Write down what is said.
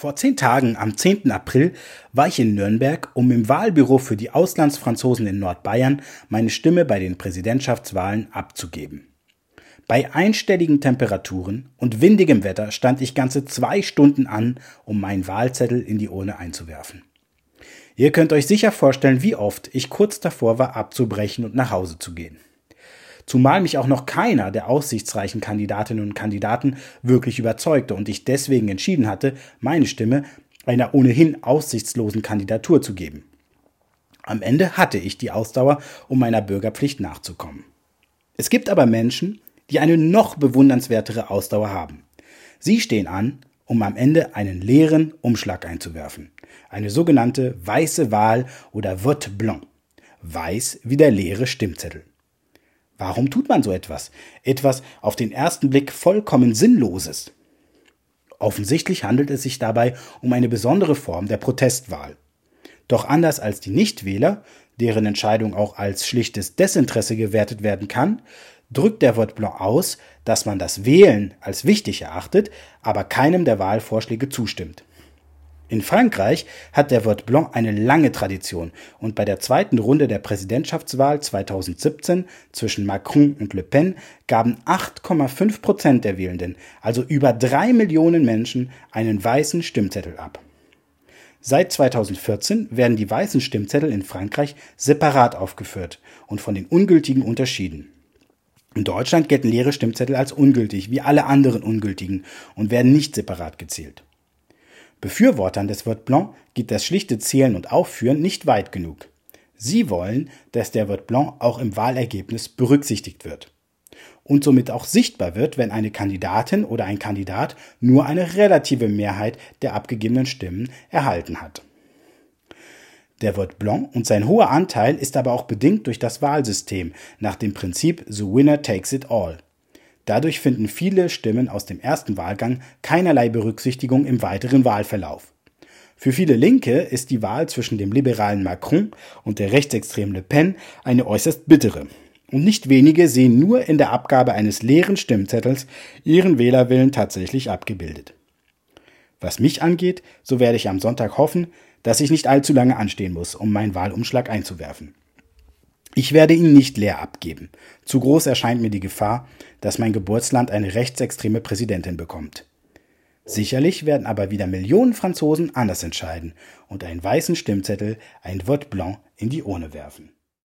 Vor zehn Tagen, am 10. April, war ich in Nürnberg, um im Wahlbüro für die Auslandsfranzosen in Nordbayern meine Stimme bei den Präsidentschaftswahlen abzugeben. Bei einstelligen Temperaturen und windigem Wetter stand ich ganze zwei Stunden an, um meinen Wahlzettel in die Urne einzuwerfen. Ihr könnt euch sicher vorstellen, wie oft ich kurz davor war, abzubrechen und nach Hause zu gehen zumal mich auch noch keiner der aussichtsreichen Kandidatinnen und Kandidaten wirklich überzeugte und ich deswegen entschieden hatte, meine Stimme einer ohnehin aussichtslosen Kandidatur zu geben. Am Ende hatte ich die Ausdauer, um meiner Bürgerpflicht nachzukommen. Es gibt aber Menschen, die eine noch bewundernswertere Ausdauer haben. Sie stehen an, um am Ende einen leeren Umschlag einzuwerfen. Eine sogenannte weiße Wahl oder Vote Blanc. Weiß wie der leere Stimmzettel. Warum tut man so etwas? Etwas auf den ersten Blick vollkommen Sinnloses. Offensichtlich handelt es sich dabei um eine besondere Form der Protestwahl. Doch anders als die Nichtwähler, deren Entscheidung auch als schlichtes Desinteresse gewertet werden kann, drückt der Vote Blanc aus, dass man das Wählen als wichtig erachtet, aber keinem der Wahlvorschläge zustimmt. In Frankreich hat der Vote Blanc eine lange Tradition und bei der zweiten Runde der Präsidentschaftswahl 2017 zwischen Macron und Le Pen gaben 8,5 Prozent der Wählenden, also über drei Millionen Menschen, einen weißen Stimmzettel ab. Seit 2014 werden die weißen Stimmzettel in Frankreich separat aufgeführt und von den ungültigen unterschieden. In Deutschland gelten leere Stimmzettel als ungültig, wie alle anderen ungültigen, und werden nicht separat gezählt. Befürwortern des Vote Blanc geht das schlichte Zählen und Aufführen nicht weit genug. Sie wollen, dass der Vote Blanc auch im Wahlergebnis berücksichtigt wird. Und somit auch sichtbar wird, wenn eine Kandidatin oder ein Kandidat nur eine relative Mehrheit der abgegebenen Stimmen erhalten hat. Der Vote Blanc und sein hoher Anteil ist aber auch bedingt durch das Wahlsystem nach dem Prinzip The Winner Takes It All. Dadurch finden viele Stimmen aus dem ersten Wahlgang keinerlei Berücksichtigung im weiteren Wahlverlauf. Für viele Linke ist die Wahl zwischen dem liberalen Macron und der rechtsextremen Le Pen eine äußerst bittere. Und nicht wenige sehen nur in der Abgabe eines leeren Stimmzettels ihren Wählerwillen tatsächlich abgebildet. Was mich angeht, so werde ich am Sonntag hoffen, dass ich nicht allzu lange anstehen muss, um meinen Wahlumschlag einzuwerfen. Ich werde ihn nicht leer abgeben. Zu groß erscheint mir die Gefahr, dass mein Geburtsland eine rechtsextreme Präsidentin bekommt. Sicherlich werden aber wieder Millionen Franzosen anders entscheiden und einen weißen Stimmzettel, ein Vote Blanc, in die Urne werfen.